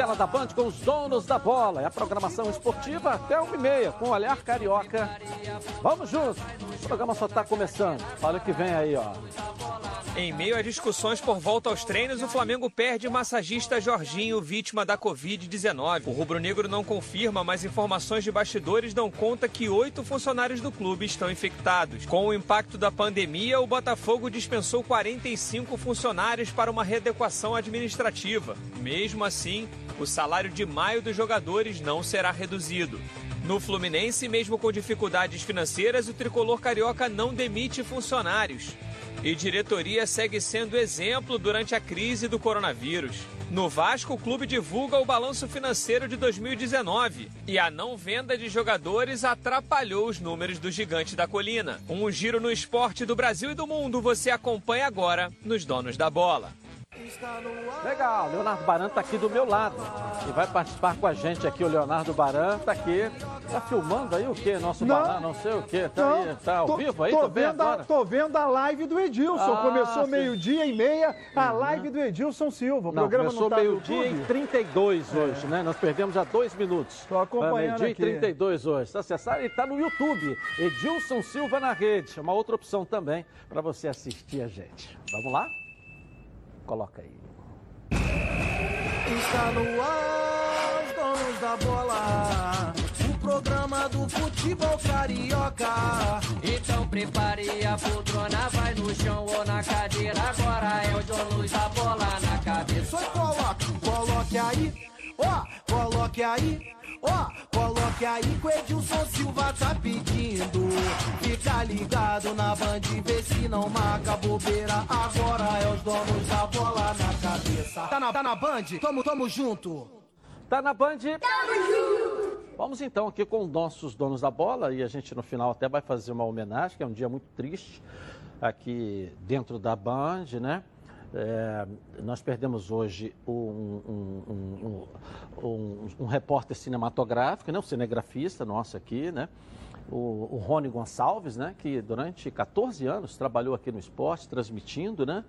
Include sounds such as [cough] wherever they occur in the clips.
tela da Band com os donos da bola. É a programação esportiva até 1h30, com o Olhar Carioca. Vamos juntos. O programa só está começando. Olha o que vem aí, ó. Em meio a discussões por volta aos treinos, o Flamengo perde o massagista Jorginho, vítima da Covid-19. O rubro-negro não confirma, mas informações de bastidores dão conta que oito funcionários do clube estão infectados. Com o impacto da pandemia, o Botafogo dispensou 45 funcionários para uma readequação administrativa. Mesmo assim, o salário de maio dos jogadores não será reduzido. No Fluminense, mesmo com dificuldades financeiras, o tricolor carioca não demite funcionários. E diretoria segue sendo exemplo durante a crise do coronavírus. No Vasco, o clube divulga o balanço financeiro de 2019 e a não venda de jogadores atrapalhou os números do gigante da colina. Um giro no esporte do Brasil e do mundo você acompanha agora nos Donos da Bola. Legal, Leonardo Baran está aqui do meu lado e vai participar com a gente aqui. O Leonardo Baran está aqui. Tá filmando aí o que? Nosso não, Baran, não sei o que. Tá, não, aí, tá ao tô, vivo aí? Tô, tô vendo, a, tô vendo a live do Edilson. Ah, Começou meio-dia e meia a uhum. live do Edilson Silva. O não, programa começou tá meio-dia e 32 é. hoje, né? Nós perdemos já dois minutos. Tô acompanhando meio-dia e 32 hoje. Tá acessado e tá no YouTube. Edilson Silva na rede. Uma outra opção também para você assistir a gente. Vamos lá? Coloca aí. Está no ar, os donos da bola. O programa do futebol carioca. Então prepare a poltrona, vai no chão ou na cadeira. Agora é o donos da bola na cabeça. Só coloque, coloque aí, ó, coloque aí. Ó, coloque aí que o Edilson Silva tá pedindo. Fica ligado na band, vê se não marca bobeira. Agora é os donos da bola na cabeça. Tá na, tá na band? Tamo, tamo junto. Tá na band? Tamo junto. Vamos então aqui com os nossos donos da bola e a gente no final até vai fazer uma homenagem, que é um dia muito triste aqui dentro da Band, né? É, nós perdemos hoje um, um, um, um, repórter cinematográfico, né, um cinegrafista nosso aqui, né, o, o Rony Gonçalves, né, que durante 14 anos trabalhou aqui no esporte, transmitindo né,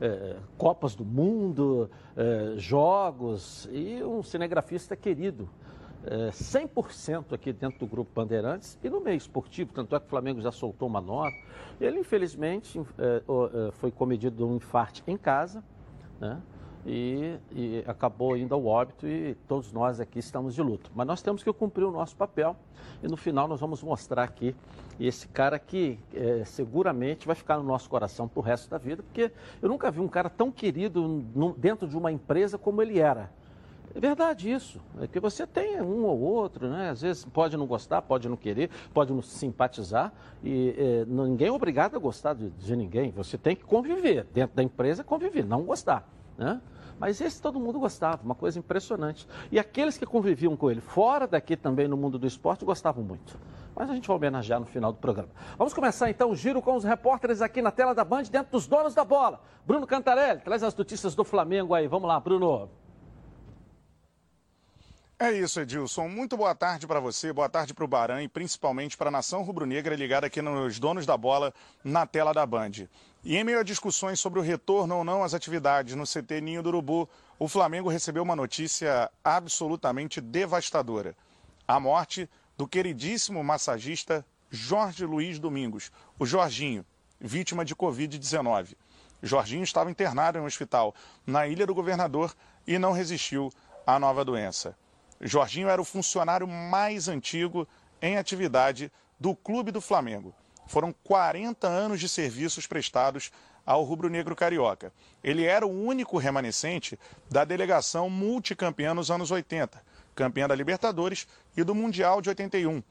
é, Copas do Mundo, é, jogos, e um cinegrafista querido é, 100% aqui dentro do Grupo Bandeirantes e no meio esportivo, tanto é que o Flamengo já soltou uma nota. Ele, infelizmente, é, é, foi cometido de um infarte em casa, né? E, e, acabou indo ao óbito e todos nós aqui estamos de luto. Mas nós temos que cumprir o nosso papel e no final nós vamos mostrar aqui esse cara que é, seguramente vai ficar no nosso coração para o resto da vida, porque eu nunca vi um cara tão querido no, dentro de uma empresa como ele era. É verdade isso. É que você tem um ou outro, né? Às vezes pode não gostar, pode não querer, pode não simpatizar. E é, ninguém é obrigado a gostar de, de, ninguém. Você tem que conviver. Dentro da empresa, conviver, não gostar. Né? Mas esse todo mundo gostava, uma coisa impressionante. E aqueles que conviviam com ele, fora daqui também no mundo do esporte, gostavam muito. Mas a gente vai homenagear no final do programa. Vamos começar então o giro com os repórteres aqui na tela da Band, dentro dos donos da bola. Bruno Cantarelli, traz as notícias do Flamengo aí. Vamos lá, Bruno. É isso, Edilson. Muito boa tarde para você, boa tarde para o Baran e principalmente para a nação rubro-negra ligada aqui nos donos da bola na tela da Band. E em meio a discussões sobre o retorno ou não às atividades no CT Ninho do Urubu, o Flamengo recebeu uma notícia absolutamente devastadora: a morte do queridíssimo massagista Jorge Luiz Domingos, o Jorginho, vítima de Covid-19. Jorginho estava internado em um hospital na Ilha do Governador e não resistiu à nova doença. Jorginho era o funcionário mais antigo em atividade do Clube do Flamengo. Foram 40 anos de serviços prestados ao rubro-negro carioca. Ele era o único remanescente da delegação multicampeã nos anos 80, campeã da Libertadores e do Mundial de 81.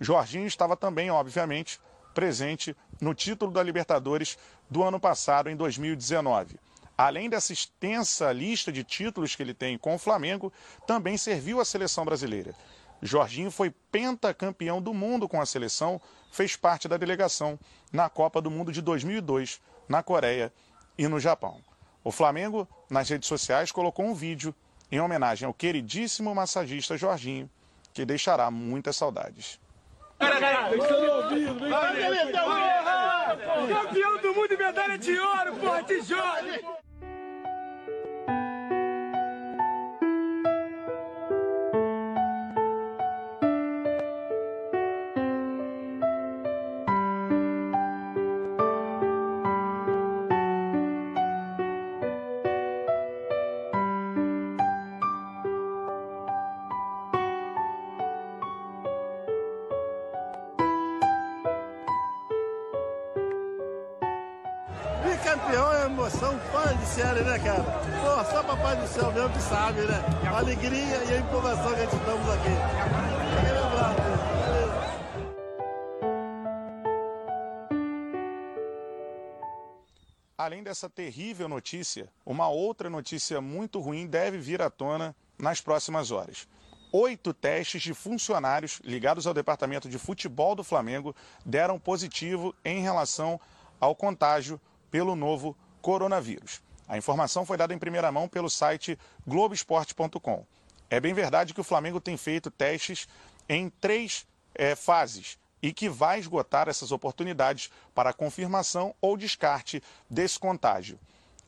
Jorginho estava também, obviamente, presente no título da Libertadores do ano passado, em 2019 além dessa extensa lista de títulos que ele tem com o Flamengo, também serviu à seleção brasileira. Jorginho foi pentacampeão do mundo com a seleção, fez parte da delegação na Copa do Mundo de 2002, na Coreia e no Japão. O Flamengo, nas redes sociais, colocou um vídeo em homenagem ao queridíssimo massagista Jorginho, que deixará muitas saudades. Campeão do mundo e medalha de ouro, Forte Jorge! Emoção fora de série, né, cara? Pô, só Papai do Céu mesmo que sabe, né? A alegria e a empolgação que a gente estamos aqui. Além dessa terrível notícia, uma outra notícia muito ruim deve vir à tona nas próximas horas. Oito testes de funcionários ligados ao departamento de futebol do Flamengo deram positivo em relação ao contágio pelo novo coronavírus. A informação foi dada em primeira mão pelo site Globoesporte.com. É bem verdade que o Flamengo tem feito testes em três é, fases e que vai esgotar essas oportunidades para confirmação ou descarte desse contágio.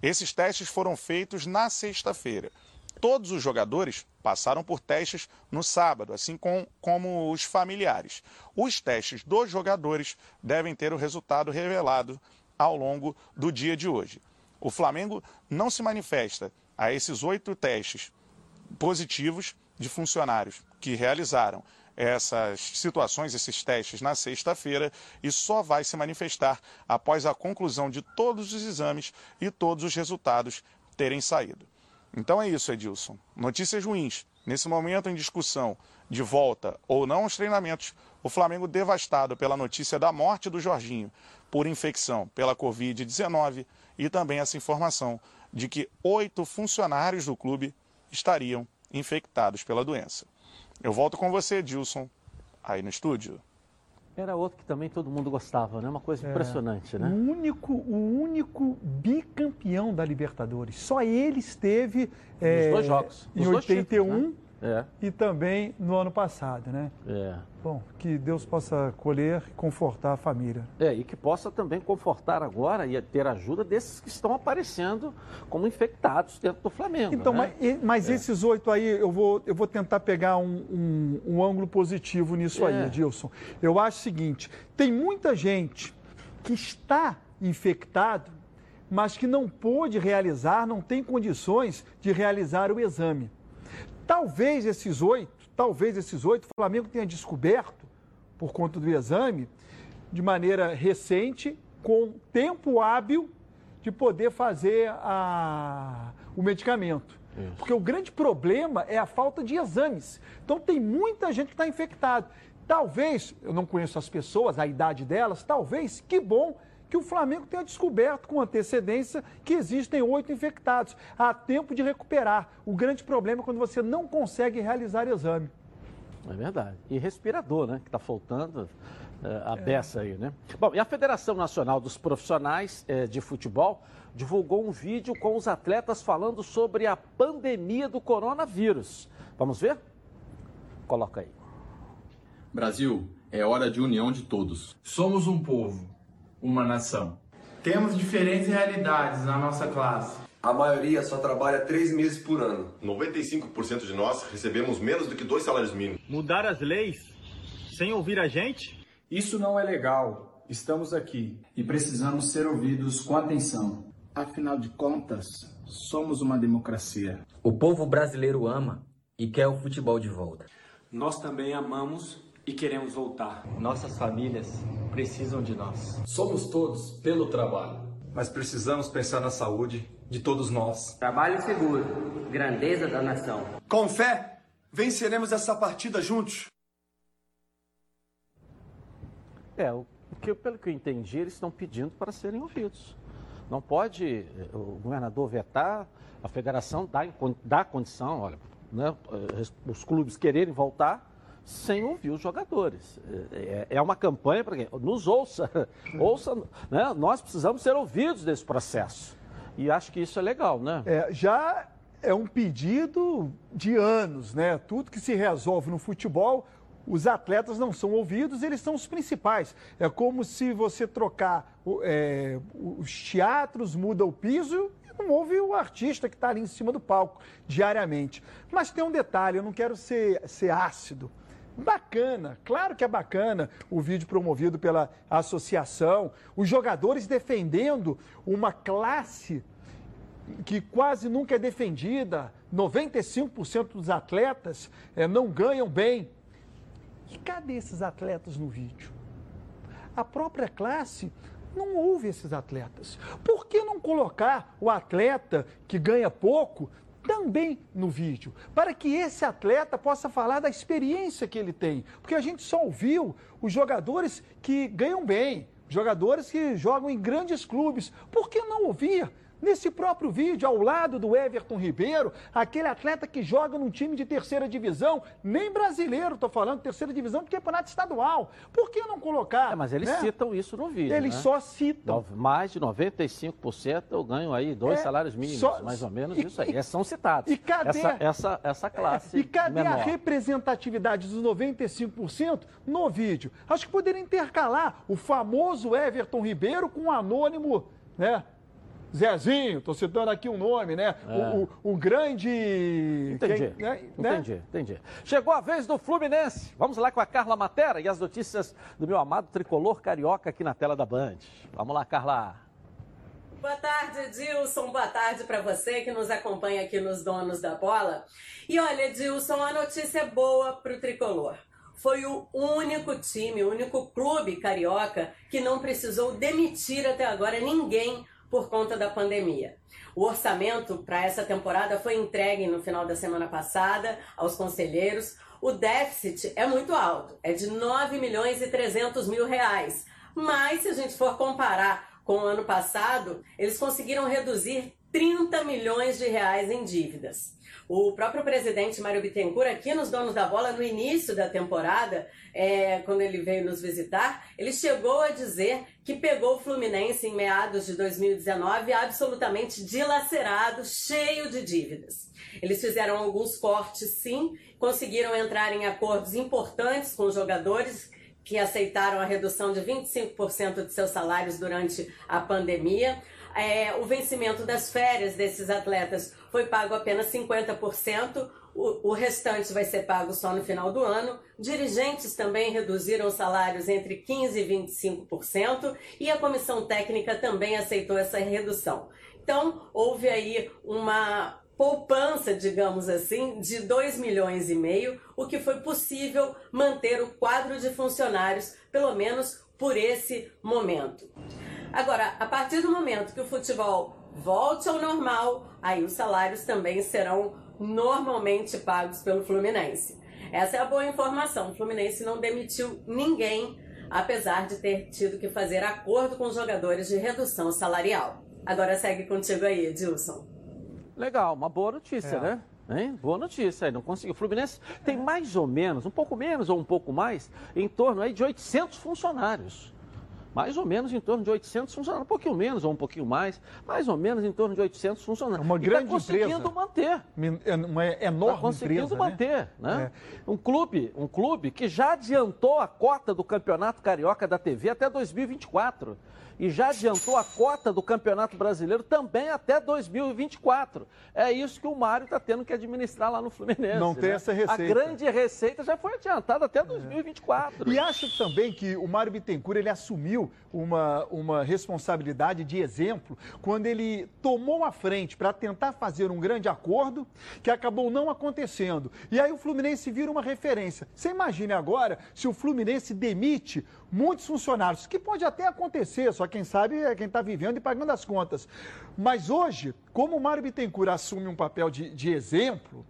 Esses testes foram feitos na sexta-feira. Todos os jogadores passaram por testes no sábado, assim com, como os familiares. Os testes dos jogadores devem ter o resultado revelado ao longo do dia de hoje. O Flamengo não se manifesta a esses oito testes positivos de funcionários que realizaram essas situações, esses testes na sexta-feira e só vai se manifestar após a conclusão de todos os exames e todos os resultados terem saído. Então é isso, Edilson. Notícias ruins. Nesse momento em discussão de volta ou não aos treinamentos, o Flamengo devastado pela notícia da morte do Jorginho por infecção pela Covid-19 e também essa informação de que oito funcionários do clube estariam infectados pela doença. Eu volto com você, Edilson, aí no estúdio. Era outro que também todo mundo gostava, né? Uma coisa é, impressionante, né? O único, o único bicampeão da Libertadores. Só ele esteve. É, dois jogos. Em 81. Títulos, né? É. E também no ano passado, né? É. Bom, que Deus possa colher e confortar a família. É, e que possa também confortar agora e ter ajuda desses que estão aparecendo como infectados dentro do Flamengo. Então, né? mas, mas é. esses oito aí, eu vou, eu vou tentar pegar um, um, um ângulo positivo nisso é. aí, Edilson. Eu acho o seguinte: tem muita gente que está infectado, mas que não pôde realizar, não tem condições de realizar o exame. Talvez esses oito, talvez esses oito, o Flamengo tenha descoberto, por conta do exame, de maneira recente, com tempo hábil de poder fazer a, o medicamento. Isso. Porque o grande problema é a falta de exames. Então tem muita gente que está infectada. Talvez, eu não conheço as pessoas, a idade delas, talvez, que bom que o Flamengo tenha descoberto com antecedência que existem oito infectados. Há tempo de recuperar. O grande problema é quando você não consegue realizar exame. É verdade. E respirador, né? Que está faltando é, a beça aí, né? Bom, e a Federação Nacional dos Profissionais é, de Futebol divulgou um vídeo com os atletas falando sobre a pandemia do coronavírus. Vamos ver? Coloca aí. Brasil, é hora de união de todos. Somos um povo uma nação. Temos diferentes realidades na nossa classe. A maioria só trabalha três meses por ano. 95% de nós recebemos menos do que dois salários mínimos. Mudar as leis sem ouvir a gente? Isso não é legal. Estamos aqui e precisamos ser ouvidos com atenção. Afinal de contas, somos uma democracia. O povo brasileiro ama e quer o futebol de volta. Nós também amamos e queremos voltar. Nossas famílias precisam de nós. Somos todos pelo trabalho. Mas precisamos pensar na saúde de todos nós. Trabalho seguro, grandeza da nação. Com fé, venceremos essa partida juntos. É, o que, pelo que eu entendi, eles estão pedindo para serem ouvidos. Não pode eh, o governador vetar, a federação dá, dá condição, olha, né, eh, os clubes quererem voltar, sem ouvir os jogadores. É, é uma campanha para quem? Nos ouça, [laughs] ouça, né? Nós precisamos ser ouvidos nesse processo. E acho que isso é legal, né? É, já é um pedido de anos, né? Tudo que se resolve no futebol, os atletas não são ouvidos, eles são os principais. É como se você trocar é, os teatros, muda o piso não ouve o artista que está ali em cima do palco diariamente. Mas tem um detalhe, eu não quero ser, ser ácido. Bacana, claro que é bacana o vídeo promovido pela associação, os jogadores defendendo uma classe que quase nunca é defendida, 95% dos atletas é, não ganham bem. E cadê esses atletas no vídeo? A própria classe Não houve esses atletas. Por que não colocar o atleta que ganha pouco também no vídeo, para que esse atleta possa falar da experiência que ele tem. Porque a gente só ouviu os jogadores que ganham bem, jogadores que jogam em grandes clubes. Por que não ouvir Nesse próprio vídeo, ao lado do Everton Ribeiro, aquele atleta que joga num time de terceira divisão, nem brasileiro, estou falando, terceira divisão de campeonato estadual. Por que não colocar? É, mas eles né? citam isso no vídeo. Eles né? só citam. Mais de 95% eu ganho aí dois é, salários mínimos, só, mais ou menos e, isso aí. E, são citados. E cadê essa, essa, essa classe? E cadê menor? a representatividade dos 95% no vídeo? Acho que poderia intercalar o famoso Everton Ribeiro com o anônimo, né? Zezinho, estou citando aqui um nome, né? É. O, o, o, grande. Entendi. Quem, né? Entendi, entendi. Chegou a vez do Fluminense. Vamos lá com a Carla Matera e as notícias do meu amado tricolor carioca aqui na tela da Band. Vamos lá, Carla. Boa tarde, Dilson. Boa tarde para você que nos acompanha aqui nos Donos da Bola. E olha, Dilson, a notícia boa para o tricolor foi o único time, o único clube carioca que não precisou demitir até agora ninguém por conta da pandemia. O orçamento para essa temporada foi entregue no final da semana passada aos conselheiros. O déficit é muito alto, é de 9 milhões e 300 mil reais. Mas se a gente for comparar com o ano passado, eles conseguiram reduzir 30 milhões de reais em dívidas. O próprio presidente Mário Bittencourt, aqui nos Donos da Bola, no início da temporada, é, quando ele veio nos visitar, ele chegou a dizer que pegou o Fluminense em meados de 2019 absolutamente dilacerado, cheio de dívidas. Eles fizeram alguns cortes, sim, conseguiram entrar em acordos importantes com os jogadores que aceitaram a redução de 25% de seus salários durante a pandemia é, o vencimento das férias desses atletas foi pago apenas 50%, o, o restante vai ser pago só no final do ano. Dirigentes também reduziram salários entre 15% e 25%, e a comissão técnica também aceitou essa redução. Então, houve aí uma poupança, digamos assim, de 2 milhões e meio, o que foi possível manter o quadro de funcionários, pelo menos por esse momento. Agora, a partir do momento que o futebol volte ao normal, aí os salários também serão normalmente pagos pelo Fluminense. Essa é a boa informação. O Fluminense não demitiu ninguém, apesar de ter tido que fazer acordo com os jogadores de redução salarial. Agora segue contigo aí, Edilson. Legal, uma boa notícia, é. né? Hein? Boa notícia aí, não conseguiu. O Fluminense tem mais ou menos, um pouco menos ou um pouco mais, em torno aí de 800 funcionários mais ou menos em torno de 800 funcionários, um pouquinho menos ou um pouquinho mais, mais ou menos em torno de 800 funcionários. Uma grande e tá conseguindo empresa. manter. É uma enorme tá conseguindo empresa, manter, né? né? É. Um clube, um clube que já adiantou a cota do Campeonato Carioca da TV até 2024 e já adiantou a cota do Campeonato Brasileiro também até 2024. É isso que o Mário está tendo que administrar lá no Fluminense. Não tem né? essa receita. A grande receita já foi adiantada até 2024. É. E acho também que o Mário Bittencourt ele assumiu uma, uma responsabilidade de exemplo quando ele tomou a frente para tentar fazer um grande acordo que acabou não acontecendo. E aí o Fluminense vira uma referência. Você imagine agora se o Fluminense demite muitos funcionários, que pode até acontecer, só quem sabe é quem está vivendo e pagando as contas. Mas hoje, como o Mário Bittencourt assume um papel de, de exemplo,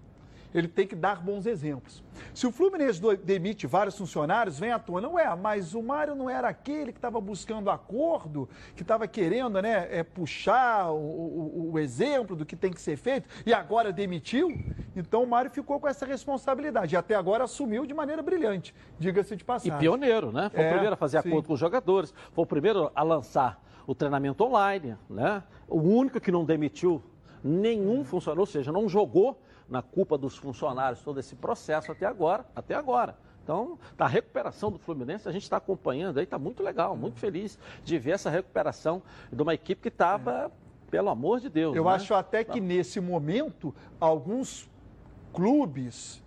ele tem que dar bons exemplos. Se o Fluminense demite vários funcionários, vem à tona, ué, mas o Mário não era aquele que estava buscando acordo, que estava querendo né, é, puxar o, o, o, exemplo do que tem que ser feito e agora demitiu? Então o Mário ficou com essa responsabilidade e até agora assumiu de maneira brilhante, diga-se de passagem. E pioneiro, né? Foi é, o primeiro a fazer sim. acordo com os jogadores, foi o primeiro a lançar o treinamento online, né? O único que não demitiu nenhum funcionário, ou seja, não jogou na culpa dos funcionários todo esse processo até agora, até agora. Então, a recuperação do Fluminense, a gente está acompanhando aí, está muito legal, muito feliz de ver essa recuperação de uma equipe que estava, pelo amor de Deus. Eu né? acho até que nesse momento, alguns clubes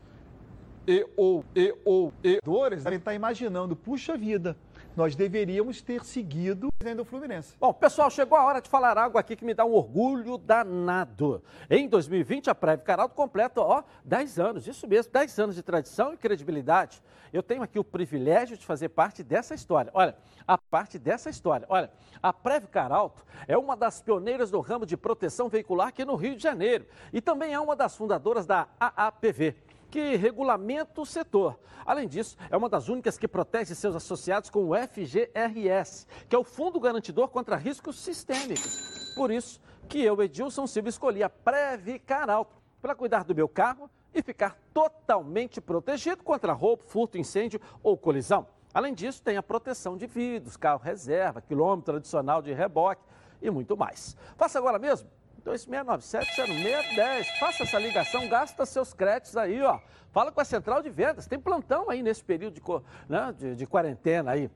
e ou, e ou, e dores devem estar imaginando, puxa vida, nós deveríamos ter seguido o Fluminense. Bom, pessoal, chegou a hora de falar algo aqui que me dá um orgulho danado. Em 2020, a Preve Caralto completa, ó, 10 anos, isso mesmo, 10 anos de tradição e credibilidade. Eu tenho aqui o privilégio de fazer parte dessa história. Olha, a parte dessa história. Olha, a Preve Caralto é uma das pioneiras do ramo de proteção veicular aqui no Rio de Janeiro e também é uma das fundadoras da AAPV que regulamenta o setor. Além disso, é uma das únicas que protege seus associados com o FGRS, que é o Fundo Garantidor contra Riscos Sistêmicos. Por isso que eu, Edilson Silva, escolhi a Previcar Alto para cuidar do meu carro e ficar totalmente protegido contra roubo, furto, incêndio ou colisão. Além disso, tem a proteção de vidros, carro reserva, quilômetro adicional de reboque e muito mais. Faça agora mesmo 2697-0610. Faça essa ligação, gasta seus créditos aí, ó. Fala com a central de vendas. Tem plantão aí nesse período de, né, de, de quarentena aí.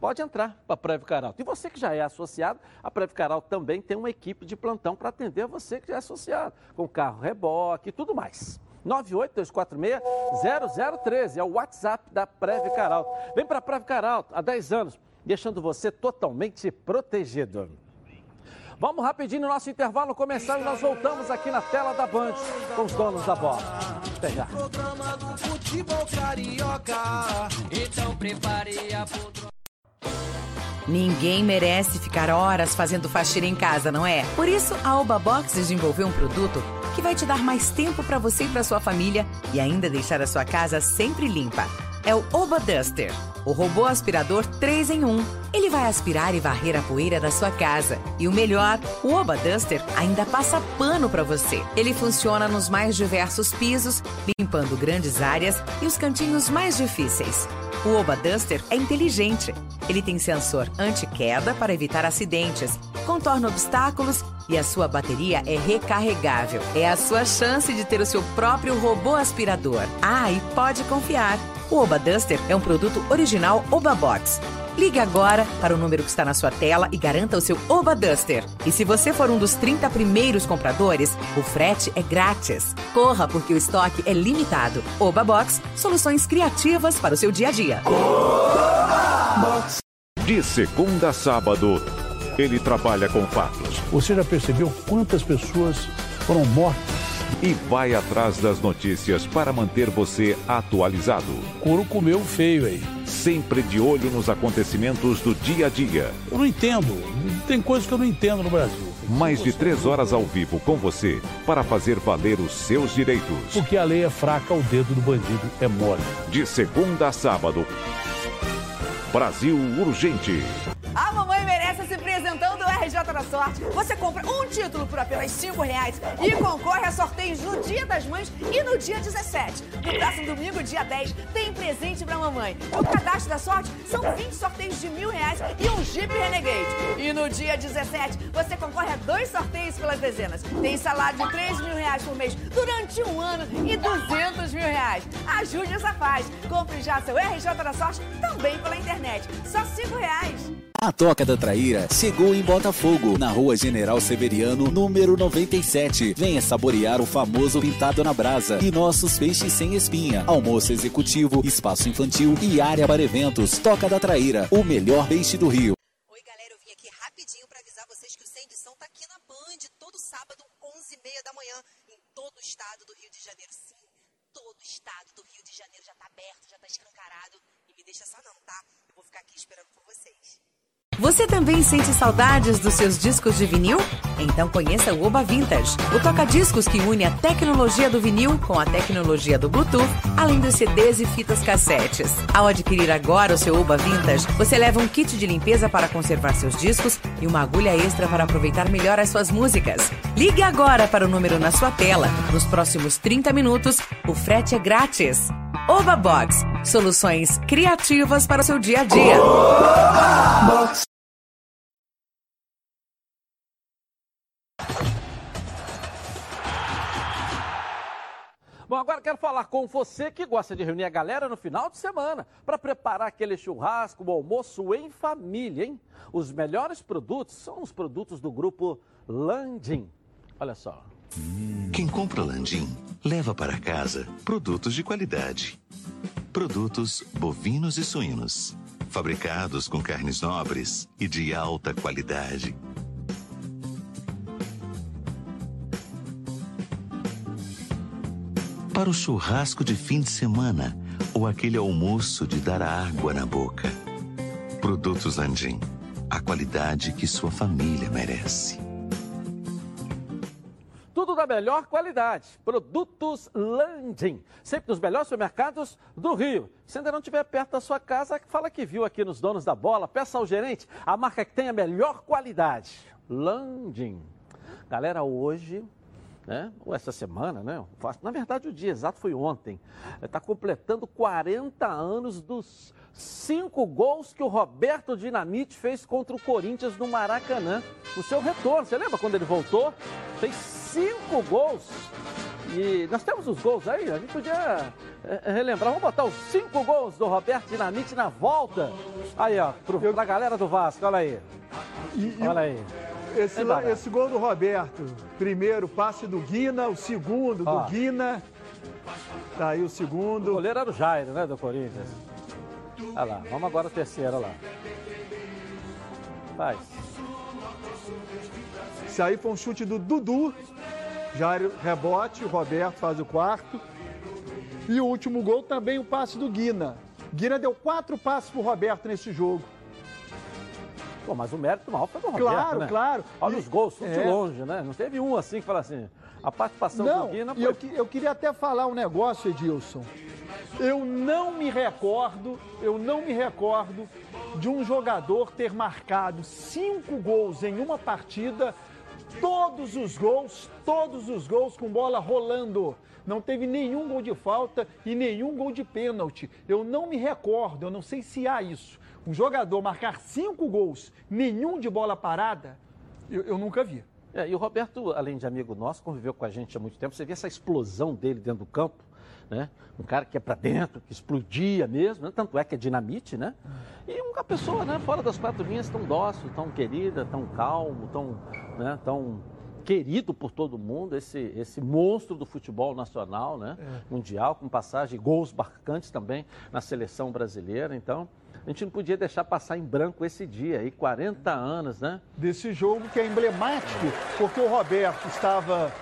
Pode entrar para a Preve Caralto. E você que já é associado, a Preve Caralto também tem uma equipe de plantão para atender você que já é associado, com carro reboque e tudo mais. 98246-0013 é o WhatsApp da Preve Caralto. Vem para a Preve Caralto há 10 anos, deixando você totalmente protegido. Vamos rapidinho no nosso intervalo começar e nós voltamos aqui na tela da Band com os donos da bola. Até já. Então Ninguém merece ficar horas fazendo faxina em casa, não é? Por isso, a Oba Box desenvolveu um produto que vai te dar mais tempo para você e para sua família e ainda deixar a sua casa sempre limpa é o Oba Duster, o robô aspirador 3 em 1. Ele vai aspirar e varrer a poeira da sua casa. E o melhor, o Oba Duster ainda passa pano para você. Ele funciona nos mais diversos pisos, limpando grandes áreas e os cantinhos mais difíceis. O Oba Duster é inteligente. Ele tem sensor anti-queda para evitar acidentes, contorna obstáculos e a sua bateria é recarregável. É a sua chance de ter o seu próprio robô aspirador. Ah, e pode confiar. O Oba Duster é um produto original Oba Box. Ligue agora para o número que está na sua tela e garanta o seu Oba Duster. E se você for um dos 30 primeiros compradores, o frete é grátis. Corra porque o estoque é limitado. Oba Box, soluções criativas para o seu dia a dia. De segunda a sábado, ele trabalha com fatos. Você já percebeu quantas pessoas foram mortas e vai atrás das notícias para manter você atualizado. Couro comeu feio aí. Sempre de olho nos acontecimentos do dia a dia. Eu não entendo. Tem coisas que eu não entendo no Brasil. Mais de três horas ao vivo com você para fazer valer os seus direitos. Porque a lei é fraca, o dedo do bandido é mole. De segunda a sábado. Brasil Urgente. A mamãe merece se apresentando o RJ da Sorte. Você compra um título por apenas 5 reais e concorre a sorteios no Dia das Mães e no dia 17. No próximo domingo, dia 10, tem presente pra mamãe. O cadastro da sorte são 20 sorteios de mil reais e um Jeep Renegade. E no dia 17, você concorre a dois sorteios pelas dezenas. Tem salário de 3 mil reais por mês durante um ano e 200 mil reais. Ajude essa faz. Compre já seu RJ da Sorte também pela internet. Só 5 reais. A Toca da Traíra chegou em Botafogo, na rua General Severiano, número 97. Venha saborear o famoso pintado na brasa e nossos peixes sem espinha. Almoço executivo, espaço infantil e área para eventos. Toca da Traíra, o melhor peixe do Rio. Oi, galera, eu vim aqui rapidinho para avisar vocês que o Sem Edição tá aqui na Band, todo sábado, 11h30 da manhã, em todo o estado do Rio de Janeiro. Sim, todo o estado do Rio de Janeiro já tá aberto, já tá escancarado. E me deixa só não, tá? Eu vou ficar aqui esperando por vocês. Você também sente saudades dos seus discos de vinil? Então conheça o Oba Vintage, o toca-discos que une a tecnologia do vinil com a tecnologia do Bluetooth, além dos CDs e fitas cassetes. Ao adquirir agora o seu Oba Vintage, você leva um kit de limpeza para conservar seus discos e uma agulha extra para aproveitar melhor as suas músicas. Ligue agora para o número na sua tela. Nos próximos 30 minutos, o frete é grátis. Oba Box, soluções criativas para o seu dia a dia. Bom, agora quero falar com você que gosta de reunir a galera no final de semana para preparar aquele churrasco, o almoço em família, hein? Os melhores produtos são os produtos do grupo Landim. Olha só. Quem compra Landim leva para casa produtos de qualidade. Produtos bovinos e suínos fabricados com carnes nobres e de alta qualidade. Para o churrasco de fim de semana ou aquele almoço de dar água na boca. Produtos Landim, a qualidade que sua família merece. Tudo da melhor qualidade. Produtos Landim. Sempre nos melhores supermercados do Rio. Se ainda não estiver perto da sua casa, fala que viu aqui nos donos da bola. Peça ao gerente a marca que tem a melhor qualidade. Landim. Galera, hoje né? ou essa semana, né? na verdade o dia exato foi ontem, está completando 40 anos dos cinco gols que o Roberto Dinamite fez contra o Corinthians no Maracanã, no seu retorno, você lembra quando ele voltou? Fez cinco gols, e nós temos os gols aí, a gente podia é, relembrar, vamos botar os cinco gols do Roberto Dinamite na volta, aí ó, para a galera do Vasco, olha aí, olha aí. Esse, esse gol do Roberto, primeiro passe do Guina, o segundo do Guina. Tá aí o segundo. O goleiro era o Jairo, né, do Corinthians. Olha lá, vamos agora o terceiro, olha lá. Faz. Esse aí foi um chute do Dudu. Jairo rebote, o Roberto faz o quarto. E o último gol também o passe do Guina. Guina deu quatro passes pro Roberto nesse jogo. Pô, mas o mérito mal foi do Roberto, Claro, né? claro. Olha E- os gols, tudo de é. longe, né? Não teve um assim que fala assim, a participação Não, do Guina foi... eu, eu queria até falar um negócio, Edilson. Eu não me recordo, eu não me recordo de um jogador ter marcado cinco gols em uma partida, todos os gols, todos os gols com bola rolando. Não teve nenhum gol de falta e nenhum gol de pênalti. Eu não me recordo, eu não sei se há isso. Um jogador marcar cinco gols, nenhum de bola parada, eu, eu nunca vi. É, e o Roberto, além de amigo nosso, conviveu com a gente há muito tempo. Você vê essa explosão dele dentro do campo, né? Um cara que é pra dentro, que explodia mesmo, né? tanto é que é dinamite, né? E uma pessoa, né, fora das quatro linhas, tão dócil, tão querida, tão calmo, tão, né, tão querido por todo mundo, esse, esse monstro do futebol nacional, né? Mundial, com passagem, gols marcantes também na seleção brasileira. Então, a gente não podia deixar passar em branco esse dia aí, 40 anos, né? desse jogo que é emblemático, porque o Roberto estava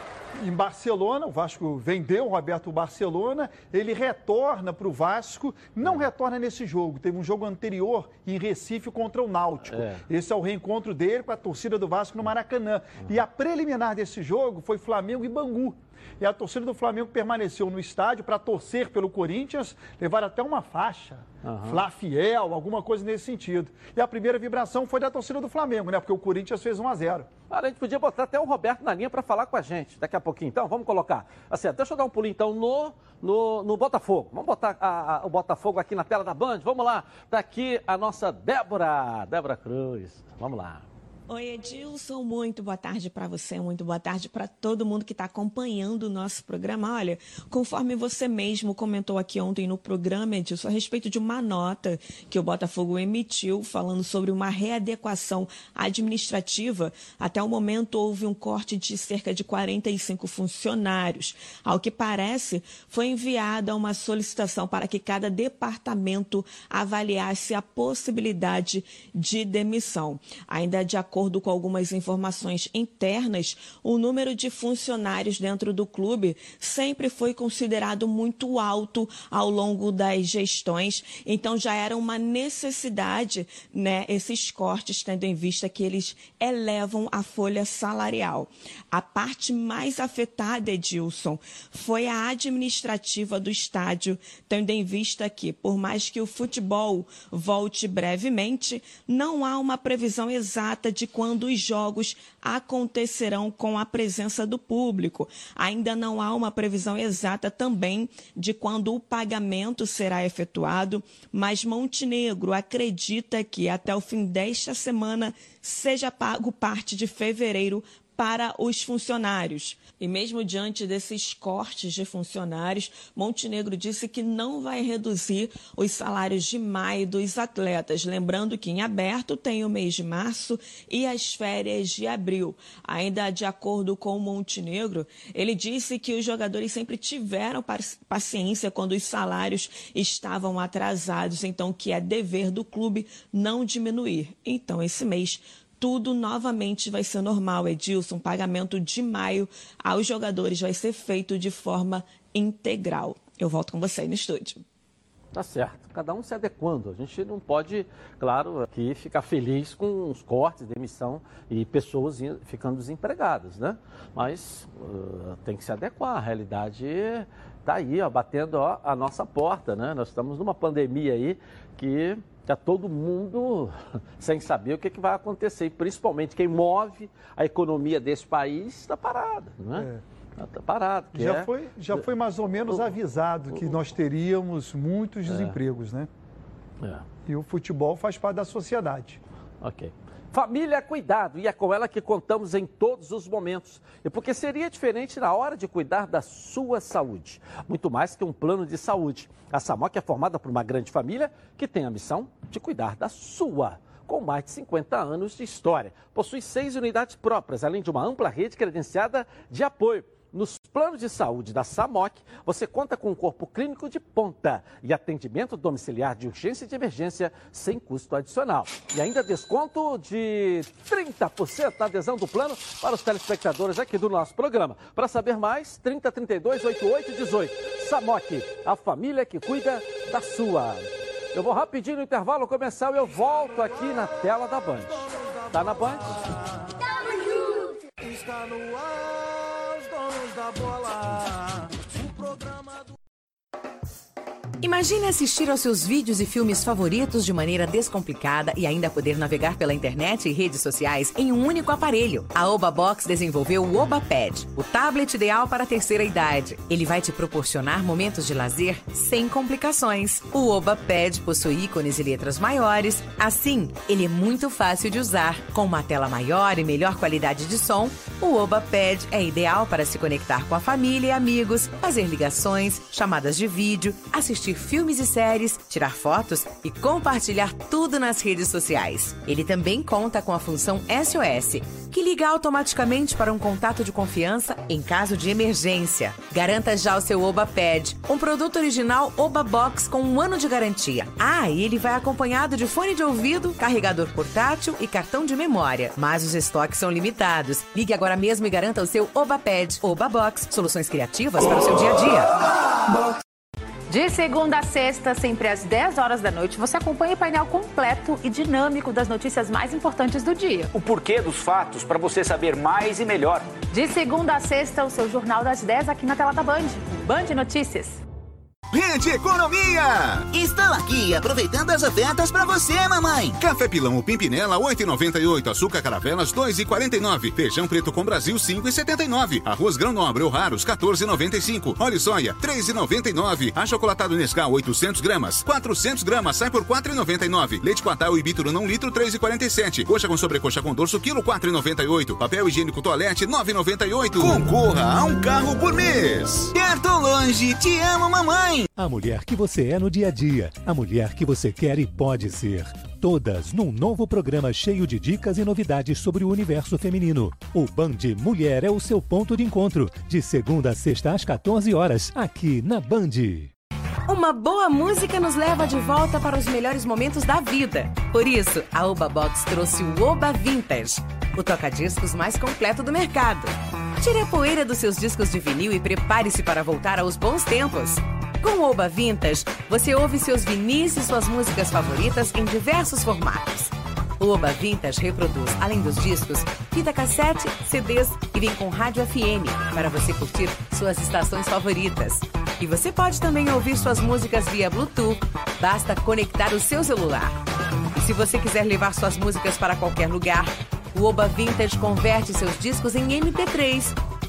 em Barcelona, o Vasco vendeu o Roberto Barcelona, ele retorna para o Vasco, não retorna nesse jogo, teve um jogo anterior em Recife contra o Náutico. É. Esse é o reencontro dele com a torcida do Vasco no Maracanã. E a preliminar desse jogo foi Flamengo e Bangu. E a torcida do Flamengo permaneceu no estádio para torcer pelo Corinthians, levar até uma faixa, Aham. Flá Fiel, alguma coisa nesse sentido. E a primeira vibração foi da torcida do Flamengo, né? Porque o Corinthians fez 1 a 0 Cara, a gente podia botar até o Roberto na linha para falar com a gente daqui a pouquinho. Então, vamos colocar. Assim, deixa eu dar um pulinho então no, no, no Botafogo. Vamos botar a- a- o Botafogo aqui na tela da Band. Vamos lá. Tá aqui a nossa Débora, Débora Cruz. Vamos lá. Oi, Edilson, muito boa tarde para você, muito boa tarde para todo mundo que está acompanhando o nosso programa. Olha, conforme você mesmo comentou aqui ontem no programa, Edilson, a respeito de uma nota que o Botafogo emitiu falando sobre uma readequação administrativa, até o momento houve um corte de cerca de 45 funcionários. Ao que parece, foi enviada uma solicitação para que cada departamento avaliasse a possibilidade de demissão. Ainda de acordo com algumas informações internas, o número de funcionários dentro do clube sempre foi considerado muito alto ao longo das gestões, então já era uma necessidade, né, esses cortes, tendo em vista que eles elevam a folha salarial. A parte mais afetada, Edilson, foi a administrativa do estádio, tendo em vista que, por mais que o futebol volte brevemente, não há uma previsão exata de quando os jogos acontecerão com a presença do público. Ainda não há uma previsão exata também de quando o pagamento será efetuado, mas Montenegro acredita que até o fim desta semana seja pago parte de fevereiro para os funcionários. E mesmo diante desses cortes de funcionários, Montenegro disse que não vai reduzir os salários de maio dos atletas. Lembrando que em aberto tem o mês de março e as férias de abril. Ainda de acordo com Montenegro, ele disse que os jogadores sempre tiveram paciência quando os salários estavam atrasados, então que é dever do clube não diminuir. Então, esse mês tudo novamente vai ser normal, Edilson. Pagamento de maio aos jogadores vai ser feito de forma integral. Eu volto com você aí no estúdio. Tá certo. Cada um se adequando. A gente não pode, claro, aqui ficar feliz com os cortes, demissão e pessoas ficando desempregadas, né? Mas uh, tem que se adequar. A realidade está aí, ó, batendo ó, a nossa porta, né? Nós estamos numa pandemia aí que está todo mundo [laughs] sem saber o que, que vai acontecer. E principalmente quem move a economia desse país está parado, não é? Está é. parado. Já, é... foi, já foi mais ou menos avisado que nós teríamos muitos é. desempregos, né? É. E o futebol faz parte da sociedade. Ok. Família é cuidado e é com ela que contamos em todos os momentos. E porque seria diferente na hora de cuidar da sua saúde. Muito mais que um plano de saúde. A SAMOC é formada por uma grande família que tem a missão de cuidar da sua com mais de 50 anos de história. Possui seis unidades próprias, além de uma ampla rede credenciada de apoio. Nos planos de saúde da SAMOC, você conta com um corpo clínico de ponta e atendimento domiciliar de urgência e de emergência sem custo adicional. E ainda desconto de 30% na adesão do plano para os telespectadores aqui do nosso programa. Para saber mais, 3032 8818. SAMOC, a família que cuida da sua. Eu vou rapidinho no intervalo começar e eu volto aqui na tela da Band. Tá na Band? Está no ar da bola. Imagine assistir aos seus vídeos e filmes favoritos de maneira descomplicada e ainda poder navegar pela internet e redes sociais em um único aparelho. A Oba Box desenvolveu o Oba Pad, o tablet ideal para a terceira idade. Ele vai te proporcionar momentos de lazer sem complicações. O Oba Pad possui ícones e letras maiores, assim, ele é muito fácil de usar. Com uma tela maior e melhor qualidade de som, o Oba Pad é ideal para se conectar com a família e amigos, fazer ligações, chamadas de vídeo, assistir assistir filmes e séries, tirar fotos e compartilhar tudo nas redes sociais. Ele também conta com a função SOS, que liga automaticamente para um contato de confiança em caso de emergência. Garanta já o seu Oba Pad, um produto original Oba Box com um ano de garantia. Ah, e ele vai acompanhado de fone de ouvido, carregador portátil e cartão de memória. Mas os estoques são limitados. Ligue agora mesmo e garanta o seu Oba Pad. Oba Box, soluções criativas para o seu dia a dia. De segunda a sexta, sempre às 10 horas da noite, você acompanha o painel completo e dinâmico das notícias mais importantes do dia. O porquê dos fatos para você saber mais e melhor. De segunda a sexta, o seu Jornal das 10 aqui na tela da Band. Band Notícias. Rede Economia! Estou aqui aproveitando as ofertas para você, mamãe. Café Pilão ou Pimpinela 8,98, açúcar caravelas 2,49, feijão preto com Brasil 5,79, arroz grão nobre ou raros 14,95, óleo soia 3,99, achocolatado Nescau 800 gramas, 400 gramas sai por 4,99, leite Quatal e Bituruna 1 litro 3,47, coxa com sobrecoxa com dorso quilo 4,98, papel higiênico toalete 9,98. Concorra a um carro por mês. Perto ou longe, te amo, mamãe. A mulher que você é no dia a dia, a mulher que você quer e pode ser. Todas num novo programa cheio de dicas e novidades sobre o universo feminino. O Band Mulher é o seu ponto de encontro, de segunda a sexta às 14 horas, aqui na Band. Uma boa música nos leva de volta para os melhores momentos da vida. Por isso, a Oba Box trouxe o Oba Vintage, o toca-discos mais completo do mercado. Tire a poeira dos seus discos de vinil e prepare-se para voltar aos bons tempos. Com o Oba Vintage, você ouve seus vinis e suas músicas favoritas em diversos formatos. O Oba Vintage reproduz, além dos discos, fita cassete, CDs e vem com rádio FM para você curtir suas estações favoritas. E você pode também ouvir suas músicas via Bluetooth, basta conectar o seu celular. E se você quiser levar suas músicas para qualquer lugar, o Oba Vintage converte seus discos em MP3.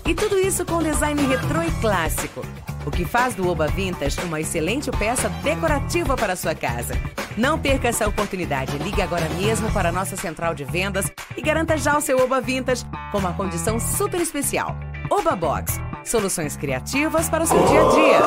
E tudo isso com design retrô e clássico o que faz do Oba Vintage uma excelente peça decorativa para sua casa. Não perca essa oportunidade. Ligue agora mesmo para a nossa central de vendas e garanta já o seu Oba Vintage com uma condição super especial. Oba Box. Soluções criativas para o seu dia a dia.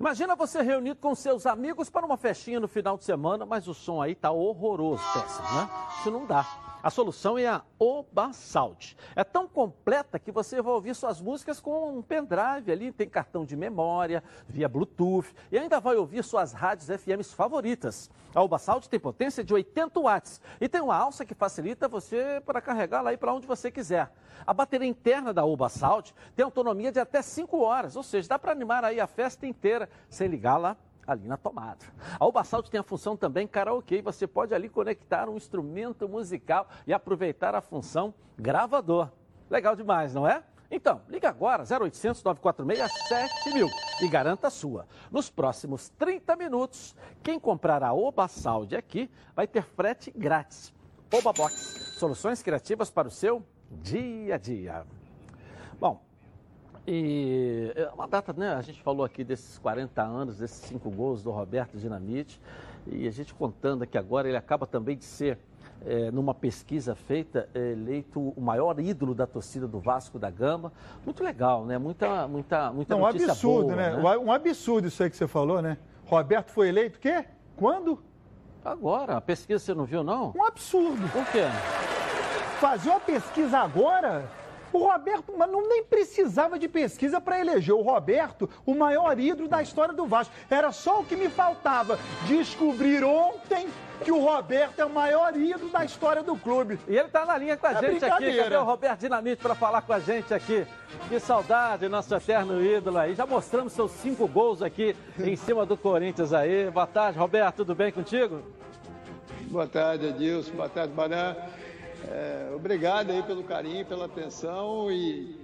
Imagina você reunido com seus amigos para uma festinha no final de semana, mas o som aí tá horroroso, péssimo, né? Isso não dá. A solução é a Oba Sound. É tão completa que você vai ouvir suas músicas com um pendrive ali, tem cartão de memória, via Bluetooth e ainda vai ouvir suas rádios FMs favoritas. A Oba Sound tem potência de 80 watts e tem uma alça que facilita você para carregá-la aí para onde você quiser. A bateria interna da Oba Sound tem autonomia de até 5 horas, ou seja, dá para animar aí a festa inteira sem ligar lá ali na tomada. A Ubasalt tem a função também karaokê. Você pode ali conectar um instrumento musical e aproveitar a função gravador. Legal demais, não é? Então, liga agora 0800 946 7000 e garanta a sua. Nos próximos 30 minutos, quem comprar a Oba aqui vai ter frete grátis. Oba Box, soluções criativas para o seu dia a dia. Bom, e é uma data, né? A gente falou aqui desses 40 anos, desses cinco gols do Roberto Dinamite. E a gente contando aqui agora, ele acaba também de ser, é, numa pesquisa feita, eleito o maior ídolo da torcida do Vasco da Gama. Muito legal, né? Muita, muita, muita Não, notícia um absurdo, boa, né? né? Um absurdo isso aí que você falou, né? Roberto foi eleito, quê? Quando? Agora, a pesquisa você não viu, não? Um absurdo. Por quê? Fazer uma pesquisa agora? O Roberto mas não nem precisava de pesquisa para eleger o Roberto o maior ídolo da história do Vasco. Era só o que me faltava descobrir ontem que o Roberto é o maior ídolo da história do clube. E ele tá na linha com a É gente aqui. Cadê o Roberto Dinamite para falar com a gente aqui? Que saudade, nosso eterno ídolo aí. Já mostramos seus cinco gols aqui em cima do Corinthians aí. Boa tarde, Roberto. Tudo bem contigo? Boa tarde, Edilson. Boa tarde, Baran. É, obrigado aí pelo carinho, pela atenção e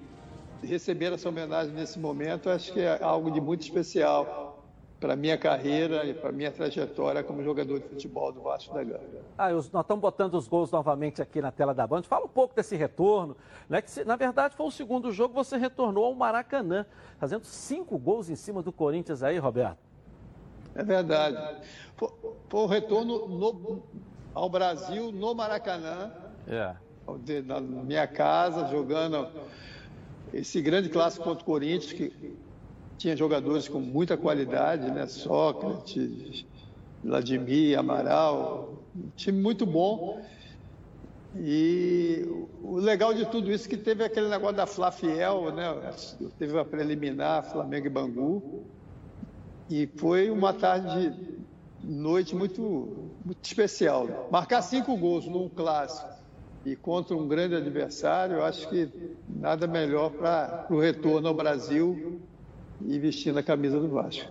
receber essa homenagem nesse momento. Acho que é algo de muito especial para minha carreira e para minha trajetória como jogador de futebol do Vasco da Gama. Ah, nós estamos botando os gols novamente aqui na tela da Band. Fala um pouco desse retorno, né? Que na verdade foi o segundo jogo, você retornou ao Maracanã, fazendo cinco gols em cima do Corinthians aí, Roberto. É verdade. Foi, foi o retorno no- ao Brasil no Maracanã. É. na minha casa, jogando esse grande clássico contra o Corinthians, que tinha jogadores com muita qualidade, né? Sócrates, Vladimir, Amaral, um time muito bom. E o legal de tudo isso é que teve aquele negócio da Fla Fiel, né? Teve a preliminar Flamengo e Bangu. E foi uma tarde, noite muito, muito especial. Marcar cinco gols num clássico e contra um grande adversário, eu acho que nada melhor para o retorno ao Brasil e vestindo a camisa do Vasco.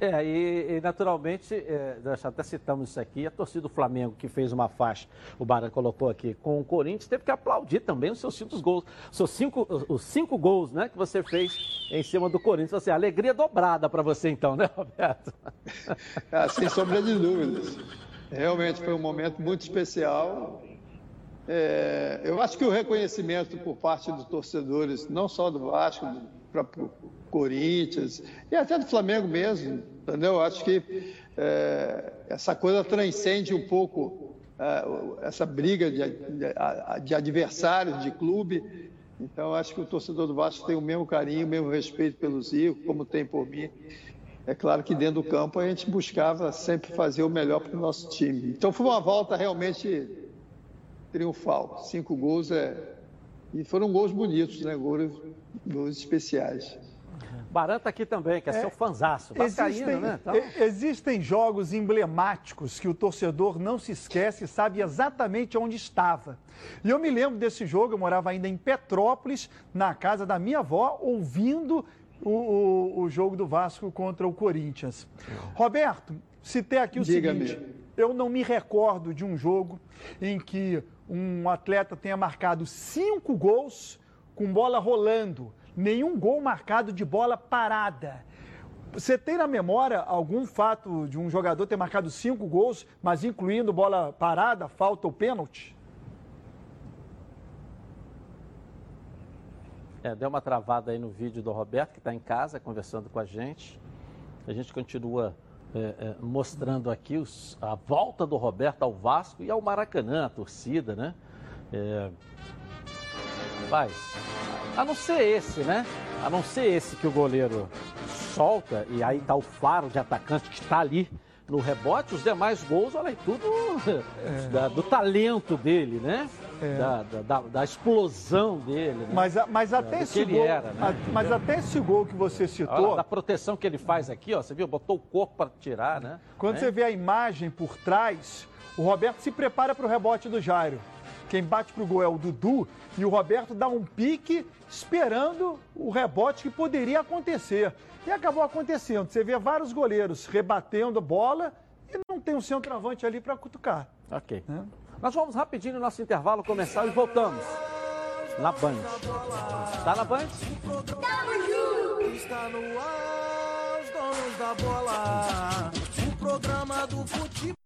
É, e, e, naturalmente, é, nós até citamos isso aqui, a torcida do Flamengo que fez uma faixa, o Baran colocou aqui, com o Corinthians, teve que aplaudir também os seus cinco gols, seus cinco, os cinco gols né, que você fez em cima do Corinthians. Assim, alegria dobrada para você então, né, Roberto? [laughs] Ah, sem sombra de dúvidas. Realmente foi um momento muito especial. É, eu acho que o reconhecimento por parte dos torcedores, não só do Vasco, do próprio Corinthians e até do Flamengo mesmo, entendeu? Eu acho que é, essa coisa transcende um pouco é, essa briga de, de, de adversários de clube. Então, acho que o torcedor do Vasco tem o mesmo carinho, o mesmo respeito pelo Zico, como tem por mim. É claro que dentro do campo a gente buscava sempre fazer o melhor para o nosso time. Então, foi uma volta realmente triunfal. Cinco gols é. E foram gols bonitos, né? Gols, gols especiais. Baran está aqui também, que é, é seu fanzaço. Existem, né? Então... existem jogos emblemáticos que o torcedor não se esquece e sabe exatamente onde estava. E eu me lembro desse jogo, eu morava ainda em Petrópolis, na casa da minha avó, ouvindo o, o, o jogo do Vasco contra o Corinthians. Roberto, citei aqui o seguinte: eu não me recordo de um jogo em que um atleta tenha marcado cinco gols com bola rolando nenhum gol marcado de bola parada. Você tem na memória algum fato de um jogador ter marcado cinco gols, mas incluindo bola parada, falta ou pênalti? É, deu uma travada aí no vídeo do Roberto, que está em casa conversando com a gente. A gente continua é, é, mostrando aqui os, a volta do Roberto ao Vasco e ao Maracanã, a torcida, né? É, a não ser esse, né? A não ser esse que o goleiro solta e aí tá o faro de atacante que está ali no rebote, os demais gols, olha aí, tudo é. [laughs] da, do talento dele, né? É. Da, da, da, explosão dele. Né? Mas, mas até esse gol, era, né? mas até esse gol que você citou. Olha, da proteção que ele faz aqui, ó, você viu? Botou o corpo para tirar, né? Quando né? você vê a imagem por trás, o Roberto se prepara para o rebote do Jairo. Quem bate pro gol é o Dudu e o Roberto dá um pique esperando o rebote que poderia acontecer. E acabou acontecendo. Você vê vários goleiros rebatendo a bola e não tem um centroavante ali para cutucar. Ok. Né? Nós vamos rapidinho no nosso intervalo começar e voltamos. Na Band. Tá na Band? Tamo junto! Está no ar, os donos da bola. O programa do futebol.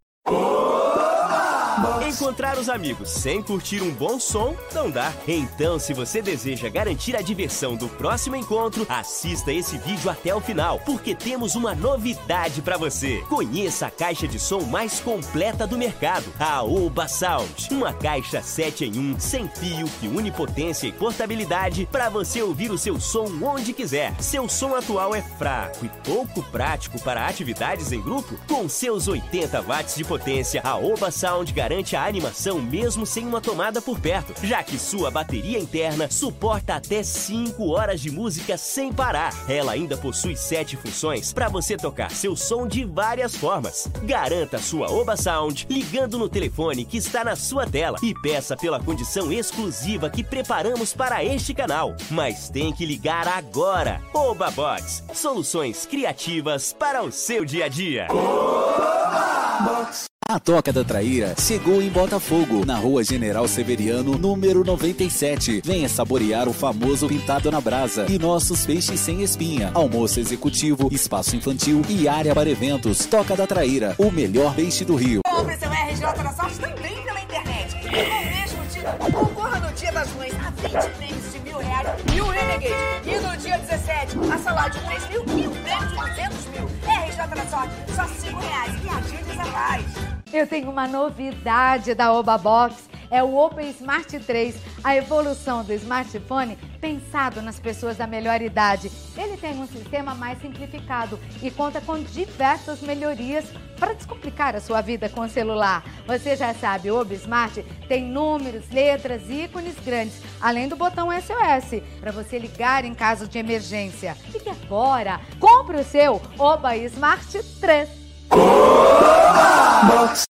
Encontrar os amigos sem curtir um bom som não dá. Então, se você deseja garantir a diversão do próximo encontro, assista esse vídeo até o final, porque temos uma novidade para você. Conheça a caixa de som mais completa do mercado, a Oba Sound. Uma caixa 7 em 1, sem fio, que une potência e portabilidade para você ouvir o seu som onde quiser. Seu som atual é fraco e pouco prático para atividades em grupo? Com seus 80 watts de potência, a Oba Sound garante a animação mesmo sem uma tomada por perto, já que sua bateria interna suporta até 5 horas de música sem parar. Ela ainda possui 7 funções para você tocar seu som de várias formas. Garanta sua Oba Sound ligando no telefone que está na sua tela e peça pela condição exclusiva que preparamos para este canal. Mas tem que ligar agora. Oba Box, soluções criativas para o seu dia a dia. Oba Box. A Toca da Traíra chegou em Botafogo, na rua General Severiano, número 97. Venha saborear o famoso pintado na brasa e nossos peixes sem espinha. Almoço executivo, espaço infantil e área para eventos. Toca da Traíra, o melhor peixe do Rio. Compre seu RJ na sorte também pela internet. E no mesmo dia, concorra no Dia das Mães a 20 prêmios de mil reais e um Renegade. E no dia 17, a salário de 3 mil e um prêmio de 200 mil. RJ na sorte, só 5 reais. E a gente é mais. Eu tenho uma novidade da Oba Box, é o Open Smart 3, a evolução do smartphone pensado nas pessoas da melhor idade. Ele tem um sistema mais simplificado e conta com diversas melhorias para descomplicar a sua vida com o celular. Você já sabe, o Oba Smart tem números, letras, ícones grandes, além do botão SOS, para você ligar em caso de emergência. Ligue agora, compre o seu Oba Smart 3. Box.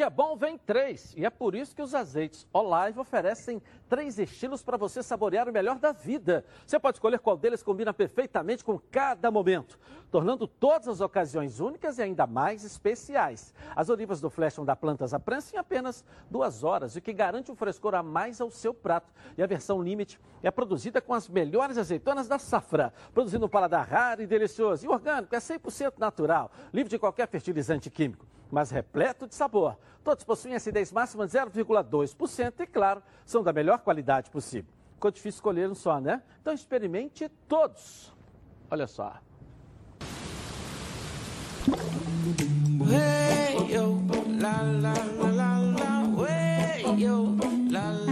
Que é bom vem três. E é por isso que os azeites Olive oferecem três estilos para você saborear o melhor da vida. Você pode escolher qual deles combina perfeitamente com cada momento, tornando todas as ocasiões únicas e ainda mais especiais. As olivas do Flashon da Plantas à prensa em apenas duas horas, o que garante um frescor a mais ao seu prato. E a versão Limite é produzida com as melhores azeitonas da safra, produzindo um paladar raro e delicioso. E orgânico, é 100% natural, livre de qualquer fertilizante químico mas repleto de sabor. Todos possuem acidez máxima de 0,2% e, claro, são da melhor qualidade possível. Ficou difícil escolher um só, né? Então experimente todos. Olha só.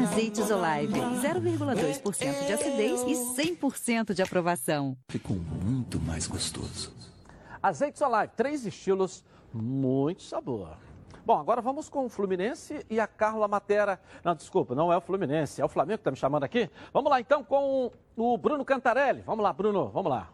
Azeites Olive, 0,2% de acidez e 100% de aprovação. Ficou muito mais gostoso. Azeites Olive, três estilos muito sabor. Bom, agora vamos com o Fluminense e a Carla Matera. Não, desculpa, não é o Fluminense, é o Flamengo que está me chamando aqui. Vamos lá então com o Bruno Cantarelli. Vamos lá, Bruno, vamos lá.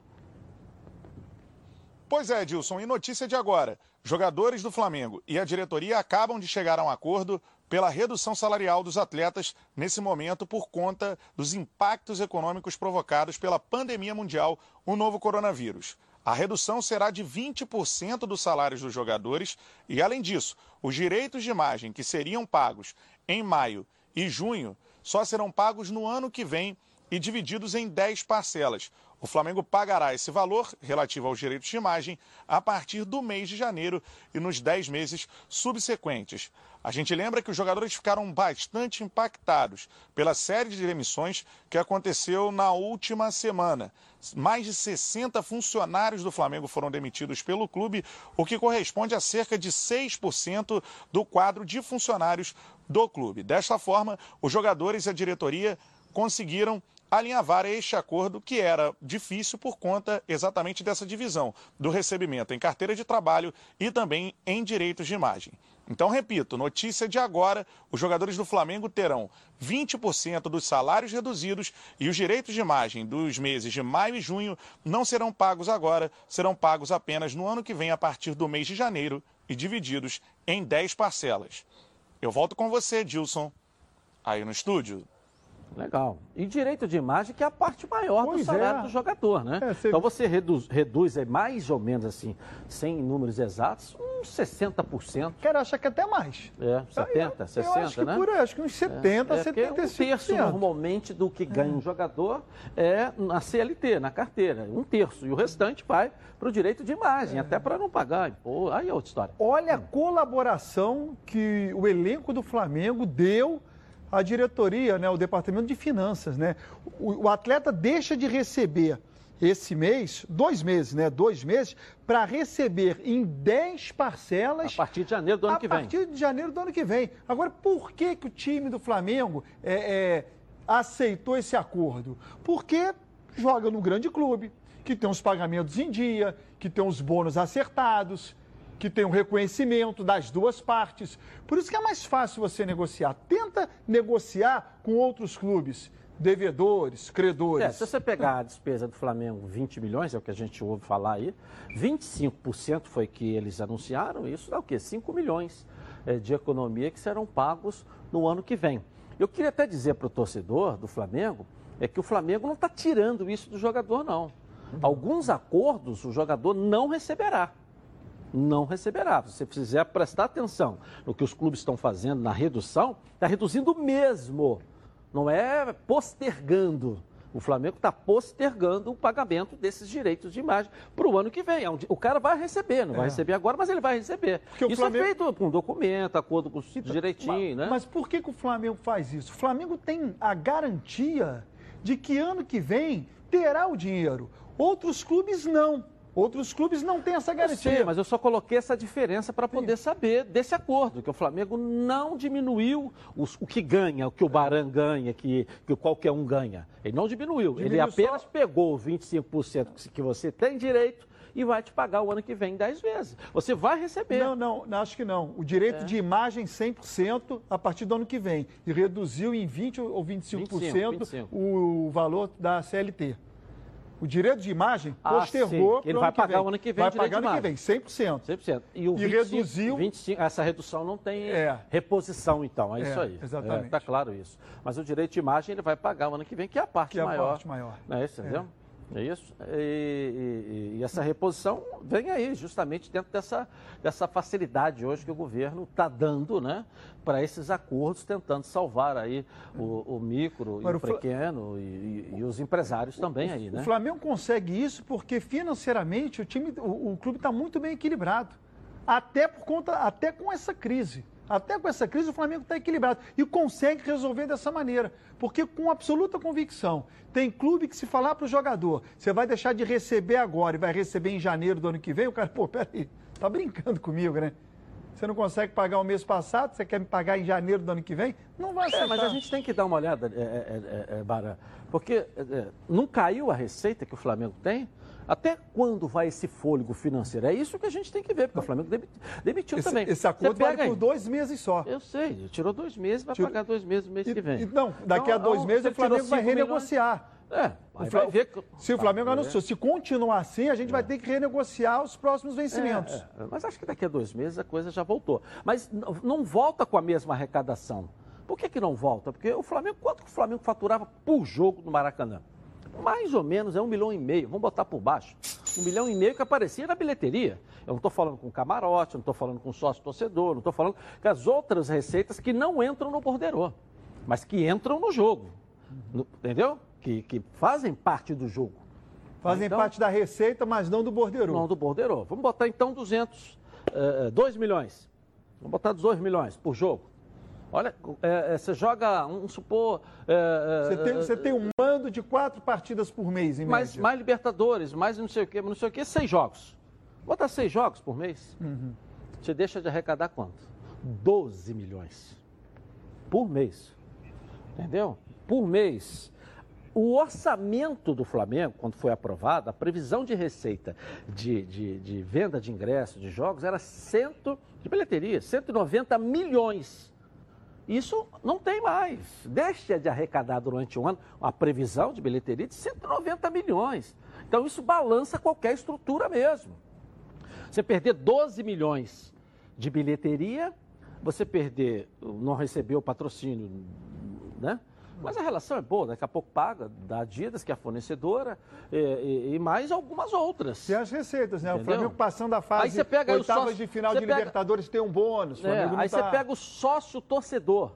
Pois é, Edilson, e notícia de agora. Jogadores do Flamengo e a diretoria acabam de chegar a um acordo pela redução salarial dos atletas nesse momento por conta dos impactos econômicos provocados pela pandemia mundial, o novo coronavírus. A redução será de 20% dos salários dos jogadores e, além disso, os direitos de imagem que seriam pagos em maio e junho só serão pagos no ano que vem e divididos em 10 parcelas. O Flamengo pagará esse valor relativo aos direitos de imagem a partir do mês de janeiro e nos 10 meses subsequentes. A gente lembra que os jogadores ficaram bastante impactados pela série de demissões que aconteceu na última semana. Mais de 60 funcionários do Flamengo foram demitidos pelo clube, o que corresponde a cerca de 6% do quadro de funcionários do clube. Desta forma, os jogadores e a diretoria conseguiram alinhavar este acordo que era difícil por conta exatamente dessa divisão do recebimento em carteira de trabalho e também em direitos de imagem. Então, repito, notícia de agora: os jogadores do Flamengo terão 20% dos salários reduzidos e os direitos de imagem dos meses de maio e junho não serão pagos agora, serão pagos apenas no ano que vem, a partir do mês de janeiro e divididos em 10 parcelas. Eu volto com você, Dilson, aí no estúdio. Legal. E direito de imagem, que é a parte maior Pois do salário é. do jogador, né? É, você- Então você reduz, reduz é mais ou menos assim, sem números exatos, uns 60%. Quero achar que até mais. É, 70, 60, eu acho que né? por aí, acho que uns 70, é, é porque 75%. Um terço normalmente do que ganha um jogador é na CLT, na carteira. Um terço. E o restante vai para o direito de imagem, até para não pagar. Pô, aí é outra história. Olha a colaboração que o elenco do Flamengo deu à diretoria, né, o departamento de finanças, né? O, o atleta deixa de receber esse mês, dois meses, né, dois meses, para receber em 10 parcelas. A partir de janeiro do ano a que vem. partir de janeiro do ano que vem. Agora, por que, que o time do Flamengo é, é, aceitou esse acordo? Porque joga num grande clube, que tem os pagamentos em dia, que tem os bônus acertados, que tem um reconhecimento das duas partes. Por isso que é mais fácil você negociar. Tenta negociar com outros clubes, devedores, credores. É, se você pegar a despesa do Flamengo, 20 milhões, é o que a gente ouve falar aí, 25% foi que eles anunciaram, isso dá o quê? 5 milhões é, de economia que serão pagos no ano que vem. Eu queria até dizer para o torcedor do Flamengo, é que o Flamengo não está tirando isso do jogador, não. Alguns acordos o jogador não receberá. Não receberá. Se você precisar prestar atenção no que os clubes estão fazendo na redução, está reduzindo mesmo. Não é postergando. O Flamengo está postergando o pagamento desses direitos de imagem para o ano que vem. É O cara vai receber, não vai É. receber agora, mas ele vai receber. Porque o Isso Flamengo- é feito com documento, acordo com direitinho, mas, né? Mas por que, que o Flamengo faz isso? O Flamengo tem a garantia de que ano que vem terá o dinheiro. Outros clubes não. Outros clubes não têm essa Eu garantia. sei, mas eu só coloquei essa diferença para poder saber desse acordo, que o Flamengo não diminuiu os- o que ganha, o que o Baran ganha, que, que qualquer um ganha. Ele não diminuiu. Ele Diminuiu apenas pegou os 25% que- você tem direito e vai te pagar o ano que vem 10 vezes. Você vai receber. Não, não, acho que não. O direito É. de imagem 100% a partir do ano que vem. E reduziu em 20% ou 25%, 25. o valor da CLT. O direito de imagem Ah, postergou. sim. Ele vai pagar o ano que vem Vai pagar ano que vem, imagem. 100%. 100%. E, o E 25, reduziu- 25, essa redução não tem É. reposição, então. É, É, isso aí. exatamente. Está claro isso. Mas o direito de imagem ele vai pagar o ano que vem, que é a parte Que é a maior. parte maior. Não é isso, entendeu? É isso. E, e- e essa reposição vem aí, justamente dentro dessa, dessa facilidade hoje que o governo está dando, né? Para esses acordos, tentando salvar aí o, o micro e o o pequeno e, e- os empresários também aí, né? O Flamengo consegue isso porque financeiramente o time, o, o clube está muito bem equilibrado. Até por conta, até com essa crise. Até com essa crise o Flamengo está equilibrado e consegue resolver dessa maneira. Porque com absoluta convicção, tem clube que se falar para o jogador, você vai deixar de receber agora e vai receber em janeiro do ano que vem, o cara, pô, peraí, tá brincando comigo, né? Você não consegue pagar o mês passado, você quer me pagar em janeiro do ano que vem? Não vai É, aceitar. mas a gente tem que dar uma olhada, é, é, é, é, Bara, porque é, é, não caiu a receita que o Flamengo tem? Até quando vai esse fôlego financeiro? É isso que a gente tem que ver, porque o Flamengo demi- demitiu Esse, também. esse acordo vale por aí. dois meses só. Eu sei, tirou dois meses, vai Tiro- pagar dois meses no mês que vem. E, não, daqui Então, a dois então, meses o Flamengo vai cinco milhões. É, O aí Fla- vai ver. Se o Flamengo anunciou, se continuar assim, a gente vai ter que renegociar os próximos vencimentos. É, é, mas acho que daqui a dois meses a coisa já voltou. Mas não volta com a mesma arrecadação. Por que, que não volta? Porque o Flamengo, quanto que o Flamengo faturava por jogo no Maracanã? Mais ou menos é um milhão e meio, vamos botar por baixo. Um milhão e meio que aparecia na bilheteria. Eu não estou falando com camarote, não estou falando com sócio torcedor, não estou falando com as outras receitas que não entram no borderô, mas que entram no jogo. No- entendeu? Que, que fazem parte do jogo. Fazem Então- parte da receita, mas não do bordeiro. Não do borderô. Vamos botar então 200, eh, 2 milhões. Vamos botar 2 milhões por jogo. Olha, eh, eh, você joga, vamos supor... eh, Você tem, você tem um mando de quatro partidas por mês, em mais, média. mais Libertadores, mais não sei o quê, não sei o quê, seis jogos. Botar seis jogos por mês, Uhum. você deixa de arrecadar quanto? 12 milhões por mês. Entendeu? Por mês. O orçamento do Flamengo, quando foi aprovado, a previsão de receita de, de, de venda de ingressos de jogos era cento, de bilheteria, 190 milhões. Isso não tem mais. Deixa de arrecadar durante um ano a previsão de bilheteria de 190 milhões. Então isso balança qualquer estrutura mesmo. Você perder 12 milhões de bilheteria, você perder, não receber o patrocínio, né? Mas a relação é boa, daqui a pouco paga da Adidas, que é a fornecedora, e, e- e mais algumas outras. Tem as receitas, né? O Entendeu? Flamengo passando a fase Aí você pega o oitavas sócio- de final de pega- Libertadores tem um bônus. O É, aí tá- você pega o sócio torcedor,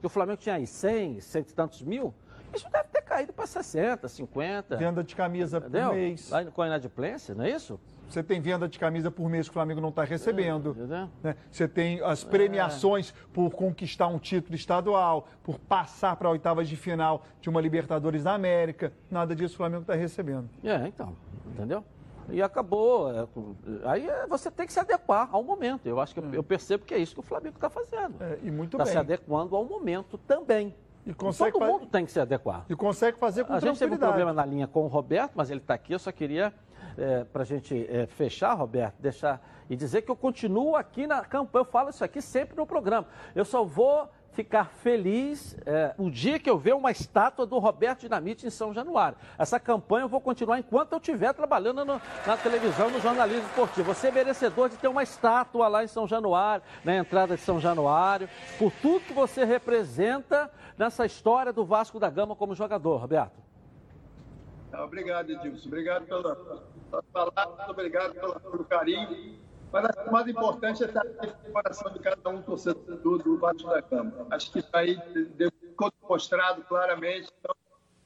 que o Flamengo tinha aí 100, cento e tantos mil, isso deve ter caído para 60, 50. Venda de camisa Entendeu? por mês. Lá com a inadimplência, não é isso? Você tem venda de camisa por mês que o Flamengo não está recebendo. entendeu? né? Você tem as premiações por conquistar um título estadual, por passar para oitavas de final de uma Libertadores da América. Nada disso o Flamengo está recebendo. É, então, entendeu? E acabou. é, aí é, você tem que se adequar ao momento. Eu acho que eu- eu percebo que é isso que o Flamengo está fazendo. É, e muito Está bem. se adequando ao momento também. E consegue Todo mundo tem que se adequar. E consegue fazer com A gente teve um tranquilidade. problema na linha com o Roberto, mas ele está aqui. Eu só queria, para a gente é, fechar, Roberto, deixar e dizer que eu continuo aqui na campanha. Eu falo isso aqui sempre no programa. Eu só vou ficar feliz é, o dia que eu ver uma estátua do Roberto Dinamite em São Januário. Essa campanha eu vou continuar enquanto eu estiver trabalhando no- na televisão, no jornalismo esportivo. Você é merecedor de ter uma estátua lá em São Januário, na entrada de São Januário, por tudo que você representa nessa história do Vasco da Gama como jogador, Roberto. Obrigado, Edilson. Obrigado pela, palavra, obrigado pelo carinho. Mas o mais importante é estar no coração de cada um torcedor do, Vasco da Gama. Acho que isso aí ficou mostrado claramente. Então,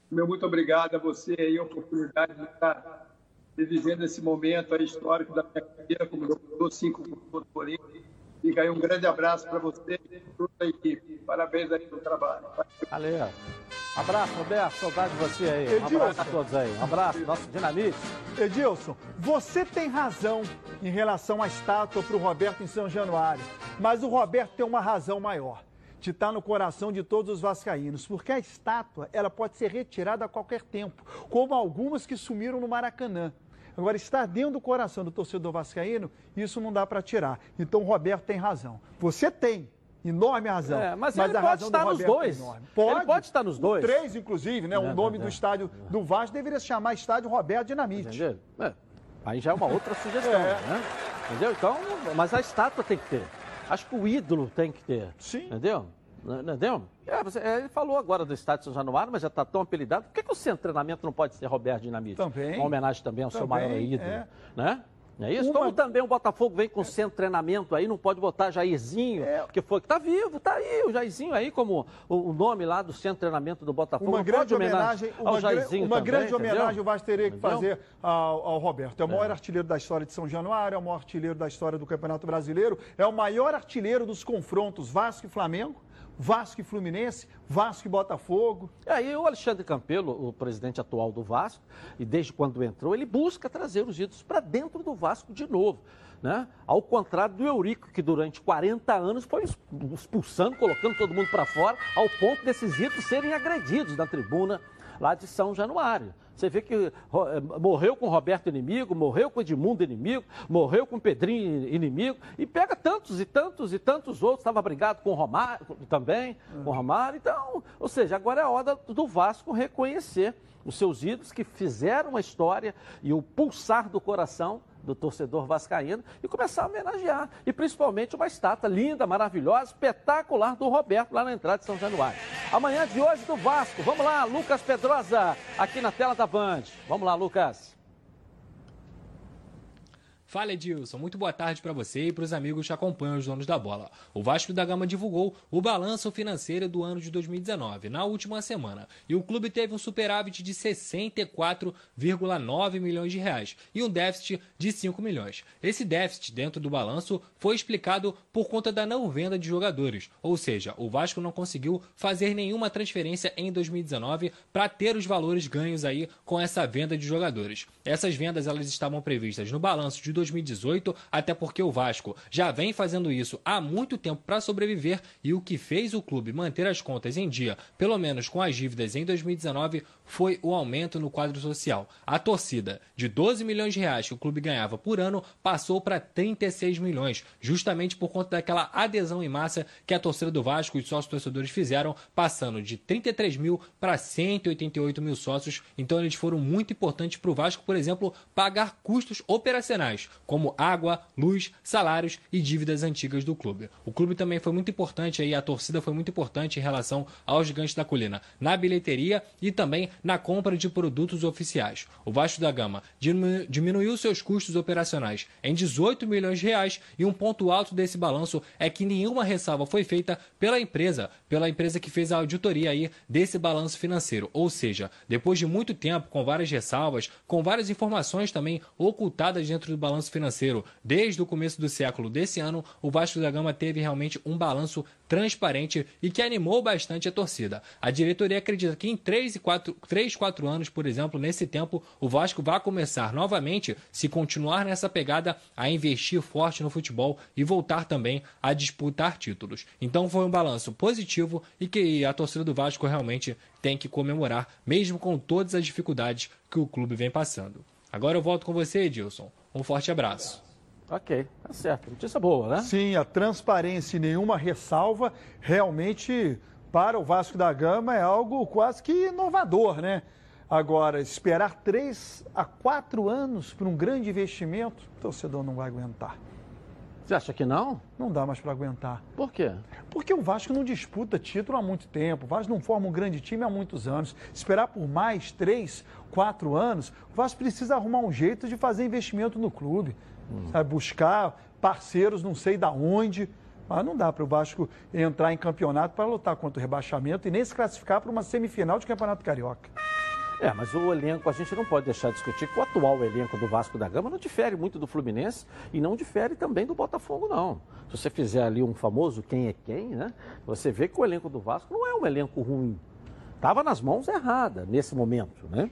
meu muito obrigado a você aí, a oportunidade de estar vivendo esse momento histórico da minha carreira como jogador, cinco como Corinthians. Fica aí um grande abraço para você e toda a equipe. Parabéns aí pelo trabalho. Valeu. Abraço, Roberto. Saudade de você aí. Um Edilson. abraço a todos aí. Um abraço, nosso dinamite. Edilson, você tem razão em relação à estátua para o Roberto em São Januário, mas o Roberto tem uma razão maior, de estar no coração de todos os vascaínos, porque a estátua ela pode ser retirada a qualquer tempo, como algumas que sumiram no Maracanã. Agora, estar dentro do coração do torcedor vascaíno, isso não dá para tirar. Então, o Roberto tem razão. Você tem enorme razão. É, mas ele a pode razão do estar nos Roberto é dois. enorme. Ele pode estar nos O dois. Três, inclusive, né? O É, nome é, do é. estádio do Vasco deveria se chamar Estádio Roberto Dinamite. Entendeu? É. Aí já é uma outra sugestão, É. né? Entendeu? Então, mas a estátua tem que ter. Acho que o ídolo tem que ter. Sim. Entendeu? Entendeu? É, você- é, ele falou agora do estádio São Januário, mas já está tão apelidado. Por que, que o centro de treinamento não pode ser Roberto Dinamite? Também. Uma homenagem também ao seu Também, maior ídolo. é. Né? É isso? Uma- Como também o Botafogo vem com centro de treinamento aí, não pode botar Jairzinho, É. que foi que tá vivo, tá aí o Jairzinho aí como o, nome lá do centro de treinamento do Botafogo. Uma grande homenagem, ao uma, Jairzinho uma também, grande entendeu? homenagem o Vasco teria que Entendeu? fazer ao, ao Roberto. É o maior artilheiro da história de São Januário, é o maior artilheiro da história do Campeonato Brasileiro, é o maior artilheiro dos confrontos Vasco e Flamengo, Vasco e Fluminense, Vasco e Botafogo. E aí o Alexandre Campelo, o presidente atual do Vasco, e desde quando entrou, ele busca trazer os ídolos para dentro do Vasco de novo. Né? Ao contrário do Eurico, que durante 40 anos foi expulsando, colocando todo mundo para fora, ao ponto desses ídolos serem agredidos na tribuna lá de São Januário. Você vê que eh, morreu com Roberto inimigo, morreu com o Edmundo inimigo, morreu com Pedrinho inimigo, e pega tantos e tantos e tantos outros. Estava brigado com Romário também, com o Romário. Então, ou seja, agora é a hora do Vasco reconhecer os seus ídolos que fizeram a história e o pulsar do coração do torcedor vascaíno e começar a homenagear. E principalmente uma estátua linda, maravilhosa, espetacular do Roberto lá na entrada de São Januário. Amanhã de hoje do Vasco. Vamos lá, Lucas Pedrosa, aqui na tela da Band. Vamos lá, Lucas. Fala Edilson, muito boa tarde para você e para os amigos que acompanham os donos da bola. O Vasco da Gama divulgou o balanço financeiro do ano de 2019 na última semana e o clube teve um superávit de 64,9 milhões de reais e um déficit de 5 milhões. Esse déficit dentro do balanço foi explicado por conta da não venda de jogadores, ou seja, o Vasco não conseguiu fazer nenhuma transferência em 2019 para ter os valores ganhos aí com essa venda de jogadores. Essas vendas elas estavam previstas no balanço de 2018, até porque o Vasco já vem fazendo isso há muito tempo para sobreviver e o que fez o clube manter as contas em dia, pelo menos com as dívidas em 2019, foi o aumento no quadro social. A torcida, de 12 milhões de reais que o clube ganhava por ano, passou para 36 milhões, justamente por conta daquela adesão em massa que a torcida do Vasco e os sócios torcedores fizeram, passando de 33 mil para 188 mil sócios. Então eles foram muito importantes para o Vasco, por exemplo, pagar custos operacionais, como água, luz, salários e dívidas antigas do clube. O clube também foi muito importante aí, a torcida foi muito importante em relação aos gigantes da colina, na bilheteria e também na compra de produtos oficiais. O Vasco da Gama diminuiu seus custos operacionais em 18 milhões de reais e um ponto alto desse balanço é que nenhuma ressalva foi feita pela empresa, pela empresa que fez a auditoria aí desse balanço financeiro. Ou seja, depois de muito tempo, com várias ressalvas, com várias informações também ocultadas dentro do balanço financeiro, desde o começo do século desse ano, o Vasco da Gama teve realmente um balanço transparente e que animou bastante a torcida. A diretoria acredita que em 3 e 4, 3, 4 anos, por exemplo, nesse tempo, o Vasco vai começar novamente, se continuar nessa pegada, a investir forte no futebol e voltar também a disputar títulos. Então foi um balanço positivo e que a torcida do Vasco realmente tem que comemorar, mesmo com todas as dificuldades que o clube vem passando. Agora eu volto com você, Edilson. Um forte abraço. Ok, tá certo. Notícia boa, né? Sim, a transparência e nenhuma ressalva realmente para o Vasco da Gama é algo quase que inovador, né? Agora, esperar três a quatro anos para um grande investimento, o torcedor não vai aguentar. Você acha que não? Não dá mais para aguentar. Por quê? Porque o Vasco não disputa título há muito tempo. O Vasco não forma um grande time há muitos anos. Esperar por mais três, quatro anos, o Vasco precisa arrumar um jeito de fazer investimento no clube. Hum. Buscar parceiros não sei da onde. Mas não dá para o Vasco entrar em campeonato para lutar contra o rebaixamento e nem se classificar para uma semifinal de Campeonato Carioca. É, mas o elenco, a gente não pode deixar de discutir que o atual elenco do Vasco da Gama não difere muito do Fluminense e não difere também do Botafogo, não. Se você fizer ali um famoso quem é quem, né? Você vê que o elenco do Vasco não é um elenco ruim. Estava nas mãos erradas nesse momento, né?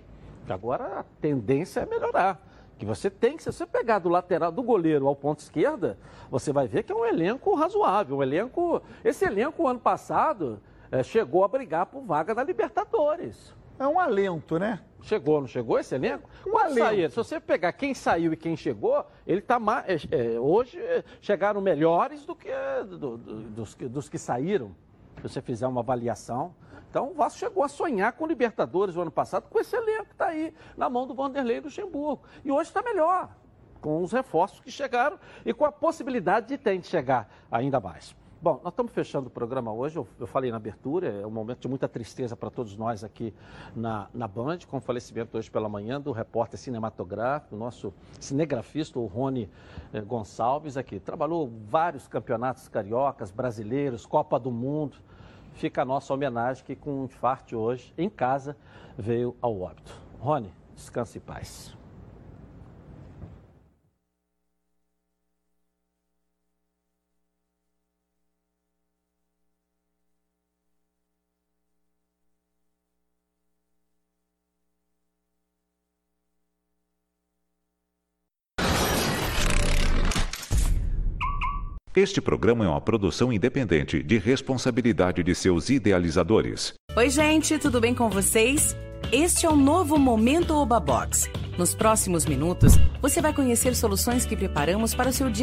Agora a tendência é melhorar que você tem que, se você pegar do lateral, do goleiro ao ponto esquerda, você vai ver que é um elenco razoável. Um elenco, esse elenco, ano passado, é, chegou a brigar por vaga na Libertadores. É um alento, né? Chegou, não chegou esse elenco? Um alento. Se você pegar quem saiu e quem chegou, ele está mais. É, é, hoje é, chegaram melhores do que do, do, dos, dos que saíram. Se você fizer uma avaliação. Então o Vasco chegou a sonhar com o Libertadores o ano passado, com esse elenco que está aí na mão do Vanderlei Luxemburgo. E hoje está melhor, com os reforços que chegaram e com a possibilidade de ter de chegar ainda mais. Bom, nós estamos fechando o programa hoje, eu, eu, falei na abertura, é um momento de muita tristeza para todos nós aqui na, na Band, com o falecimento hoje pela manhã do repórter cinematográfico, nosso cinegrafista, o Rony eh, Gonçalves aqui. Trabalhou vários campeonatos cariocas, brasileiros, Copa do Mundo, fica a nossa homenagem que com um infarto hoje, em casa, veio ao óbito. Rony, descanse em paz. Este programa é uma produção independente de responsabilidade de seus idealizadores. Oi, gente, tudo bem com vocês? Este é o novo Momento Oba Box. Nos próximos minutos, você vai conhecer soluções que preparamos para o seu dia